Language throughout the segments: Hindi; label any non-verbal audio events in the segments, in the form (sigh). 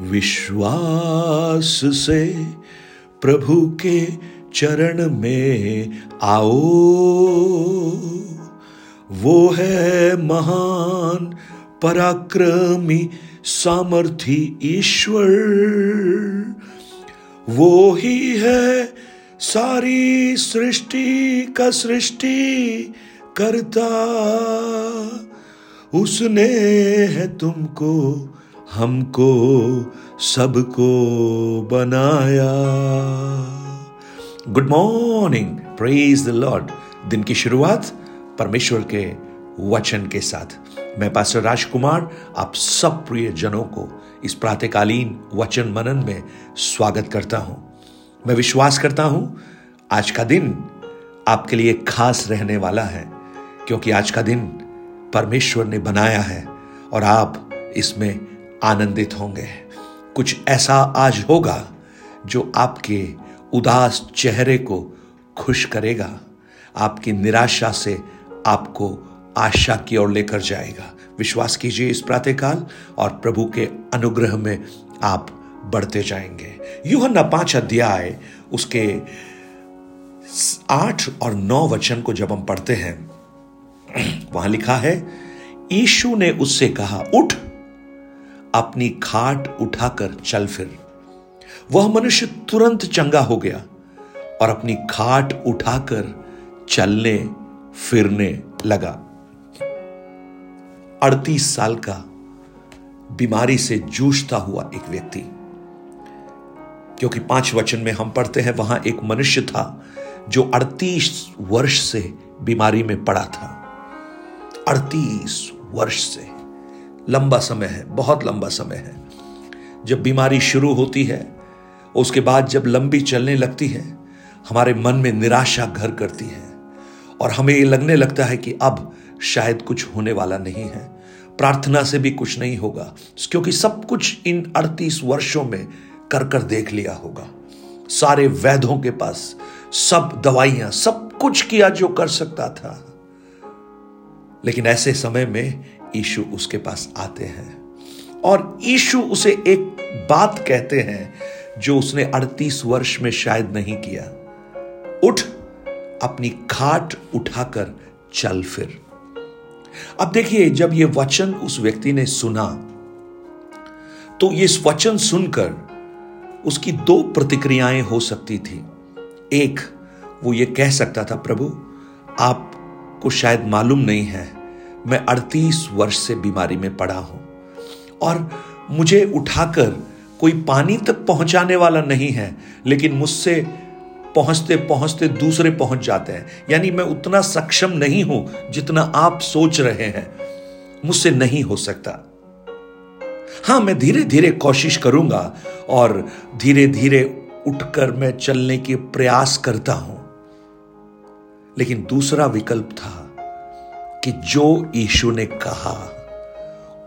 विश्वास से प्रभु के चरण में आओ। वो है महान, पराक्रमी, सामर्थी ईश्वर। वो ही है सारी सृष्टि का सृष्टि करता। उसने है तुमको हमको, सबको बनाया। Good morning praise the lord दिन की शुरुआत परमेश्वर के वचन के साथ। मैं पास्टर राजकुमार आप सब प्रिय जनों को इस प्रातकालीन वचन मनन में स्वागत करता हूँ। मैं विश्वास करता हूँ, आज का दिन आपके लिए खास रहने वाला है, क्योंकि आज का दिन परमेश्वर ने बनाया है और आप इसमें आनंदित होंगे। कुछ ऐसा आज होगा जो आपके उदास चेहरे को खुश करेगा। आपकी निराशा से आपको आशा की ओर लेकर जाएगा। विश्वास कीजिए इस प्रातःकाल और प्रभु के अनुग्रह में आप बढ़ते जाएँगे। यूहन्ना पाँच अध्याय, उसके आठ और नौ वचन को जब हम पढ़ते हैं, वहाँ लिखा है ईशु ने उससे कहा, उठ अपनी खाट उठाकर चल फिर। वह मनुष्य तुरंत चंगा हो गया और अपनी खाट उठाकर चलने, फिरने लगा। अड़तीस साल का बीमारी से जूझता हुआ एक व्यक्ति, क्योंकि पाँच वचन में हम पढ़ते हैं, वहाँ एक मनुष्य था जो अड़तीस वर्ष से बीमारी में पड़ा था। अड़तीस वर्ष से। लंबा समय है, बहुत लंबा समय है। जब बीमारी शुरू होती है, उसके बाद जब लंबी चलने लगती है, हमारे मन में निराशा घर करती है और हमें ये लगने लगता है कि अब शायद कुछ होने वाला नहीं है। प्रार्थना से भी कुछ नहीं होगा, क्योंकि सब कुछ इन अड़तीस वर्षों में कर कर देख लिया होगा। सारे वैधों के पास, सब दवाइयाँ, सब कुछ किया जो कर सकता था। लेकिन ऐसे समय में ईशु उसके पास आते हैं। और ईशु उसे एक बात कहते हैं जो उसने 38 वर्ष में शायद नहीं किया। उठ, अपनी खाट उठाकर चल फिर। अब देखिए, जब यह वचन उस व्यक्ति ने सुना तो ये वचन सुनकर उसकी दो प्रतिक्रियाएँ हो सकती थी। एक, वो ये कह सकता था, प्रभु, आपको शायद मालूम नहीं है मैं अड़तीस वर्ष से बीमारी में पड़ा हूँ और मुझे उठाकर कोई पानी तक पहुँचाने वाला नहीं है, लेकिन मुझसे पहुँचते पहुँचते दूसरे पहुँच जाते हैं। यानी मैं उतना सक्षम नहीं हूँ जितना आप सोच रहे हैं। मुझसे नहीं हो सकता। हाँ, मैं धीरे धीरे कोशिश करूँगा और धीरे धीरे उठकर मैं चलने के प्रयास करता हूँ। लेकिन दूसरा विकल्प था कि जो यीशु ने कहा,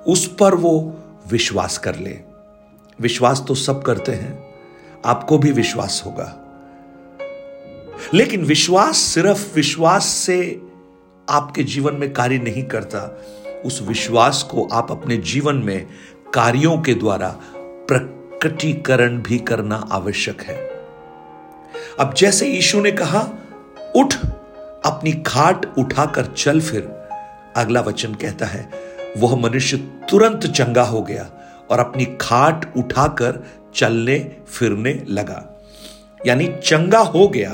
उस पर वो विश्वास कर ले। विश्वास तो सब करते हैं, आपको भी विश्वास होगा। लेकिन विश्वास सिर्फ़ विश्वास से आपके जीवन में कार्य नहीं करता, उस विश्वास को आप अपने जीवन में कार्यों के द्वारा प्रकटीकरण भी करना आवश्यक है। अब जैसे यीशु ने कहा, उठ, अपनी खाट उठाकर चल फिर। अगला वचन कहता है, वह मनुष्य तुरंत चंगा हो गया और अपनी खाट उठाकर चलने, फिरने लगा। यानी चंगा हो गया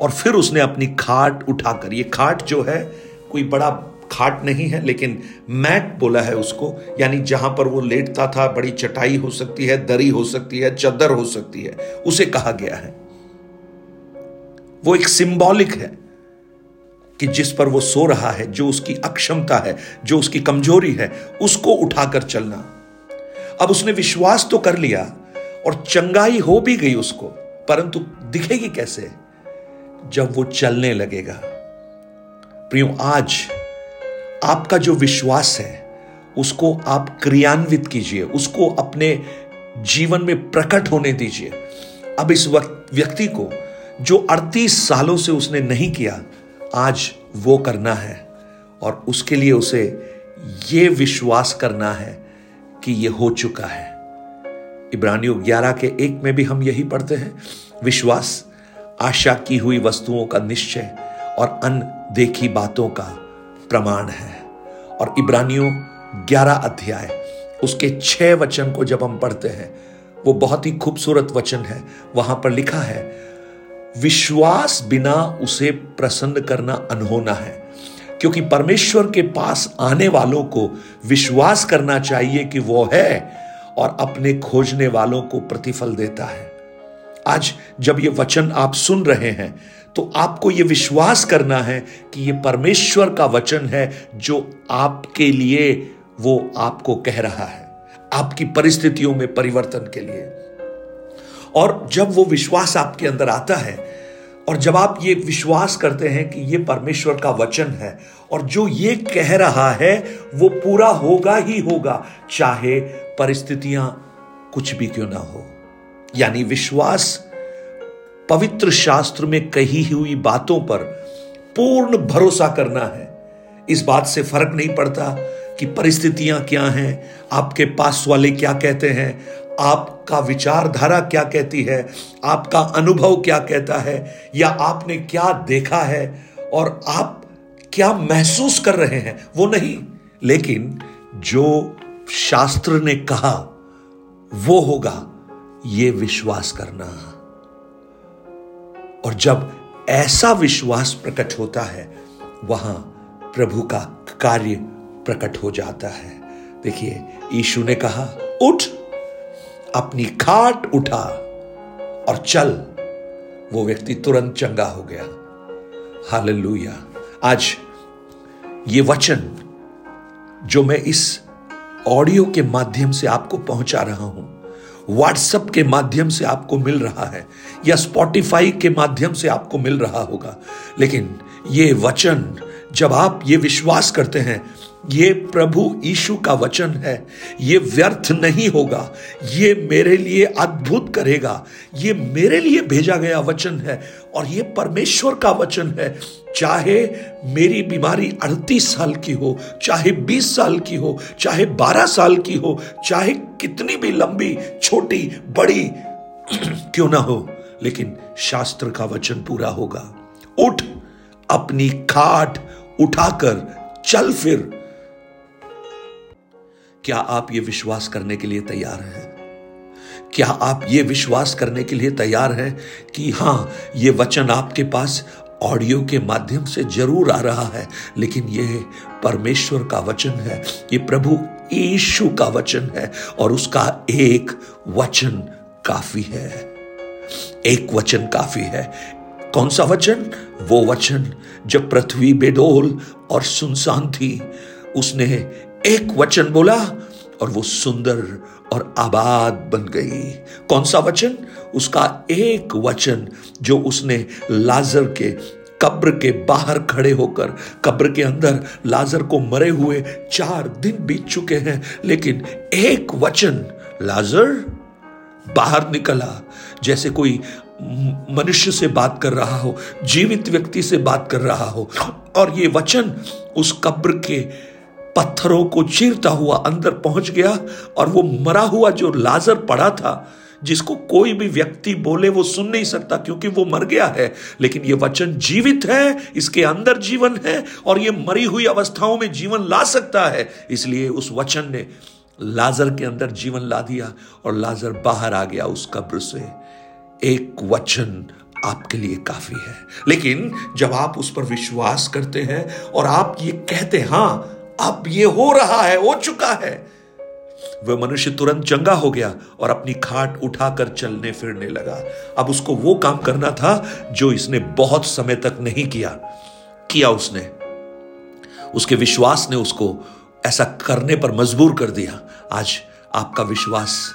और फिर उसने अपनी खाट उठाकर, ये खाट जो है, कोई बड़ा खाट नहीं है, लेकिन मैट बोला है उसको, यानी जहाँ पर वो लेटता था, बड़ी चटाई हो सकती है, दरी हो सकती है, चद्दर हो सकती है, उसे कहा गया है। वो एक सिंबॉलिक है। कि जिस पर वो सो रहा है, जो उसकी अक्षमता है, जो उसकी कमज़ोरी है, उसको उठाकर चलना। अब उसने विश्वास तो कर लिया और चंगाई हो भी गई उसको, परंतु दिखेगी कैसे? जब वो चलने लगेगा। प्रियो, आज आपका जो विश्वास है, उसको आप क्रियान्वित कीजिए, उसको अपने जीवन में प्रकट होने दीजिए। अब इस वक्त व्यक्ति को, जो 38 सालों से उसने नहीं किया आज वो करना है और उसके लिए उसे ये विश्वास करना है कि ये हो चुका है। इब्रानियों ग्यारह के एक में भी हम यही पढ़ते हैं, विश्वास, आशा की हुई वस्तुओं का निश्चय और अनदेखी बातों का प्रमाण है। और इब्रानियों ग्यारह अध्याय, उसके छह वचन को जब हम पढ़ते हैं, वो बहुत ही खूबसूरत वचन है। वहाँ पर लिखा है विश्वास बिना उसे प्रसन्न करना अनहोना है। क्योंकि परमेश्वर के पास आने वालों को विश्वास करना चाहिए कि वो है और अपने खोजने वालों को प्रतिफल देता है। आज जब ये वचन आप सुन रहे हैं तो आपको ये विश्वास करना है कि ये परमेश्वर का वचन है जो आपके लिए वो आपको कह रहा है, आपकी परिस्थितियों में परिवर्तन के लिए। और जब वो विश्वास आपके अंदर आता है, और जब आप ये विश्वास करते हैं कि ये परमेश्वर का वचन है, और जो ये कह रहा है, वो पूरा होगा ही होगा, चाहे परिस्थितियाँ कुछ भी क्यों ना हो। यानी विश्वास पवित्र शास्त्र में कही हुई बातों पर पूर्ण भरोसा करना है। इस बात से फ़र्क नहीं पड़ता कि परिस्थितियाँ क्या हैं, आपके पास वाले क्या कहते हैं आपका विचारधारा क्या कहती है? आपका अनुभव क्या कहता है? या आपने क्या देखा है? और आप क्या महसूस कर रहे हैं? वो नहीं। लेकिन जो शास्त्र ने कहा, वो होगा, ये विश्वास करना। और जब ऐसा विश्वास प्रकट होता है, वहाँ प्रभु का कार्य प्रकट हो जाता है। देखिए, यीशु ने कहा, उठ अपनी खाट उठा और चल। वो व्यक्ति तुरंत चंगा हो गया। हालेलुया। आज ये वचन जो मैं इस ऑडियो के माध्यम से आपको पहुँचा रहा हूँ व्हाट्सएप के माध्यम से आपको मिल रहा है, या स्पॉटिफाई के माध्यम से आपको मिल रहा होगा, लेकिन ये वचन जब आप ये विश्वास करते हैं, ये प्रभु यीशु का वचन है, ये व्यर्थ नहीं होगा, ये मेरे लिए अद्भुत करेगा, ये मेरे लिए भेजा गया वचन है और ये परमेश्वर का वचन है। चाहे मेरी बीमारी अड़तीस साल की हो, चाहे बीस साल की हो, चाहे बारह साल की हो, चाहे कितनी भी लंबी, छोटी, बड़ी, (clears throat) क्यों ना हो, लेकिन शास्त्र का वचन पूरा होगा। उठ अपनी खाट उठाकर चल फिर। क्या आप ये विश्वास करने के लिए तैयार हैं? क्या आप ये विश्वास करने के लिए तैयार हैं कि हाँ, ये वचन आपके पास ऑडियो के माध्यम से ज़रूर आ रहा है, लेकिन ये परमेश्वर का वचन है, ये प्रभु यीशु का वचन है, और उसका एक वचन काफ़ी है। एक वचन काफ़ी है कौन सा वचन? वो वचन, जब पृथ्वी बेडोल और सुनसान थी, उसने एक वचन बोला और वो सुंदर और आबाद बन गई। कौन सा वचन? उसका एक वचन जो उसने लाजर के कब्र के बाहर खड़े होकर, कब्र के अंदर लाजर को मरे हुए चार दिन बीत चुके हैं, लेकिन एक वचन लाजर बाहर निकला। जैसे कोई मनुष्य से बात कर रहा हो, जीवित व्यक्ति से बात कर रहा हो, और ये वचन उस कब्र के पत्थरों को चीरता हुआ अंदर पहुँच गया, और वो मरा हुआ जो लाजर पड़ा था, जिसको कोई भी व्यक्ति बोले वो सुन नहीं सकता, क्योंकि वो मर गया है। लेकिन ये वचन जीवित है, इसके अंदर जीवन है, और ये मरी हुई अवस्थाओं में जीवन ला सकता है। इसलिए उस वचन ने लाजर के अंदर जीवन ला दिया, और लाजर बाहर आ गया उस कब्र से। एक वचन आपके लिए काफ़ी है। लेकिन जब आप उस पर विश्वास करते हैं और आप ये कहते हैं, हाँ, अब ये हो रहा है, हो चुका है, वह मनुष्य तुरंत चंगा हो गया और अपनी खाट उठाकर चलने फिरने लगा। अब उसको वो काम करना था जो इसने बहुत समय तक नहीं किया किया उसने। उसके विश्वास ने उसको ऐसा करने पर मजबूर कर दिया। आज आपका विश्वास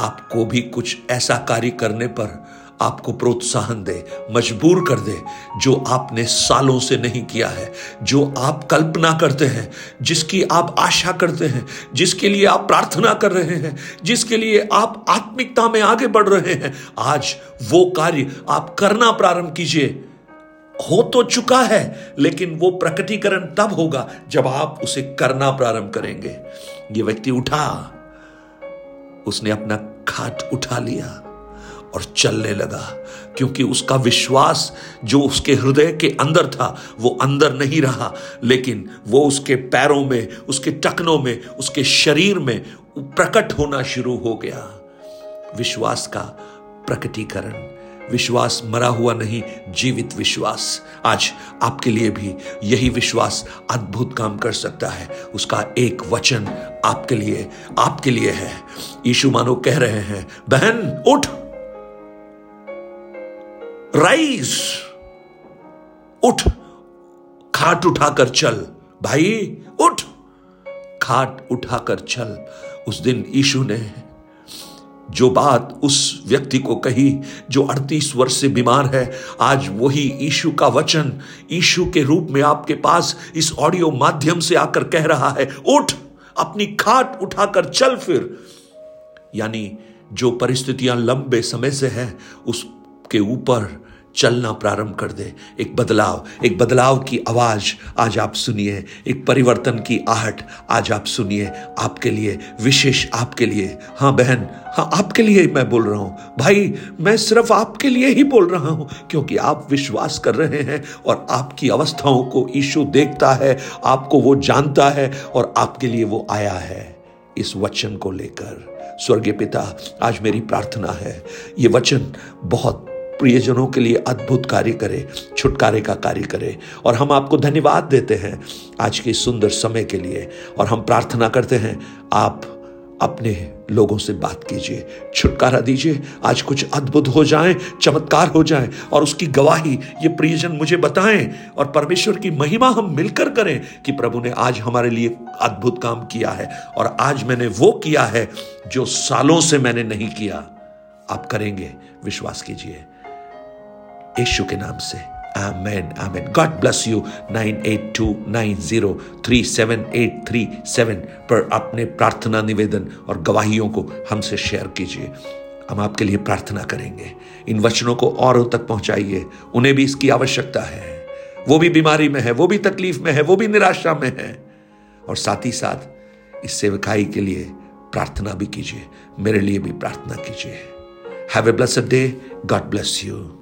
आपको भी कुछ ऐसा कार्य करने पर आपको प्रोत्साहन दे, मजबूर कर दे, जो आपने सालों से नहीं किया है, जो आप कल्पना करते हैं, जिसकी आप आशा करते हैं, जिसके लिए आप प्रार्थना कर रहे हैं, जिसके लिए आप आत्मिकता में आगे बढ़ रहे हैं, आज वो कार्य आप करना प्रारंभ कीजिए। हो तो चुका है, लेकिन वो प्रकटीकरण तब होगा जब आप उसे करना प्रारंभ करेंगे। ये व्यक्ति उठा, उसने अपना खाट उठा लिया और चलने लगा, क्योंकि उसका विश्वास जो उसके हृदय के अंदर था, वो अंदर नहीं रहा। लेकिन वो उसके पैरों में, उसके टकनों में, उसके शरीर में प्रकट होना शुरू हो गया। विश्वास का प्रकटीकरण विश्वास, मरा हुआ नहीं, जीवित विश्वास। आज आपके लिए भी यही विश्वास अद्भुत काम कर सकता है। उसका एक वचन आपके लिए आपके लिए है। यीशु मानो कह रहे हैं, बहन, उठ। राइज उठ। खाट उठाकर चल। भाई, उठ। खाट उठाकर चल। उस दिन यीशु ने जो बात उस व्यक्ति को कही, जो 38 वर्ष से बीमार है, आज वही ईशु का वचन, ईशु के रूप में आपके पास इस ऑडियो माध्यम से आकर कह रहा है, उठ, अपनी खाट उठाकर चल फिर। यानी जो परिस्थितियाँ लंबे समय से हैं, उसके ऊपर चलना प्रारंभ कर दे। एक बदलाव एक बदलाव की आवाज़ आज आप सुनिए। एक परिवर्तन की आहट आज आप सुनिए। आपके लिए, विशेष आपके लिए। हाँ बहन हाँ आपके लिए ही मैं बोल रहा हूँ। भाई, मैं सिर्फ़ आपके लिए ही बोल रहा हूँ, क्योंकि आप विश्वास कर रहे हैं और आपकी अवस्थाओं को ईशु देखता है, आपको वो जानता है और आपके लिए वो आया है इस वचन को लेकर। स्वर्गीय पिता, आज मेरी प्रार्थना है। ये वचन बहुत प्रियजनों के लिए अद्भुत कार्य करे, छुटकारे का कार्य करे। और हम आपको धन्यवाद देते हैं आज के सुंदर समय के लिए। और हम प्रार्थना करते हैं, आप अपने लोगों से बात कीजिए, छुटकारा दीजिए, आज कुछ अद्भुत हो जाए, चमत्कार हो जाए, और उसकी गवाही, ये प्रियजन मुझे बताएँ, और परमेश्वर की महिमा हम मिलकर करें कि प्रभु ने आज हमारे लिए अद्भुत काम किया है। और आज मैंने वो किया है जो सालों से मैंने नहीं किया। आप करेंगे, विश्वास कीजिए। यीशु के नाम से। Amen amen. God bless you nine eight two nine zero three seven eight three seven पर अपने प्रार्थना निवेदन और गवाहियों को हमसे शेयर कीजिए। हम आपके लिए प्रार्थना करेंगे। इन वचनों को औरों तक पहुंचाइए। उन्हें भी इसकी आवश्यकता है। वो भी बीमारी में है, वो भी तकलीफ़ में है, वो भी निराशा में है। और साथ ही साथ इस सेवकाई के लिए प्रार्थना भी कीजिए। मेरे लिए भी प्रार्थना कीजिए। Have a blessed day God bless you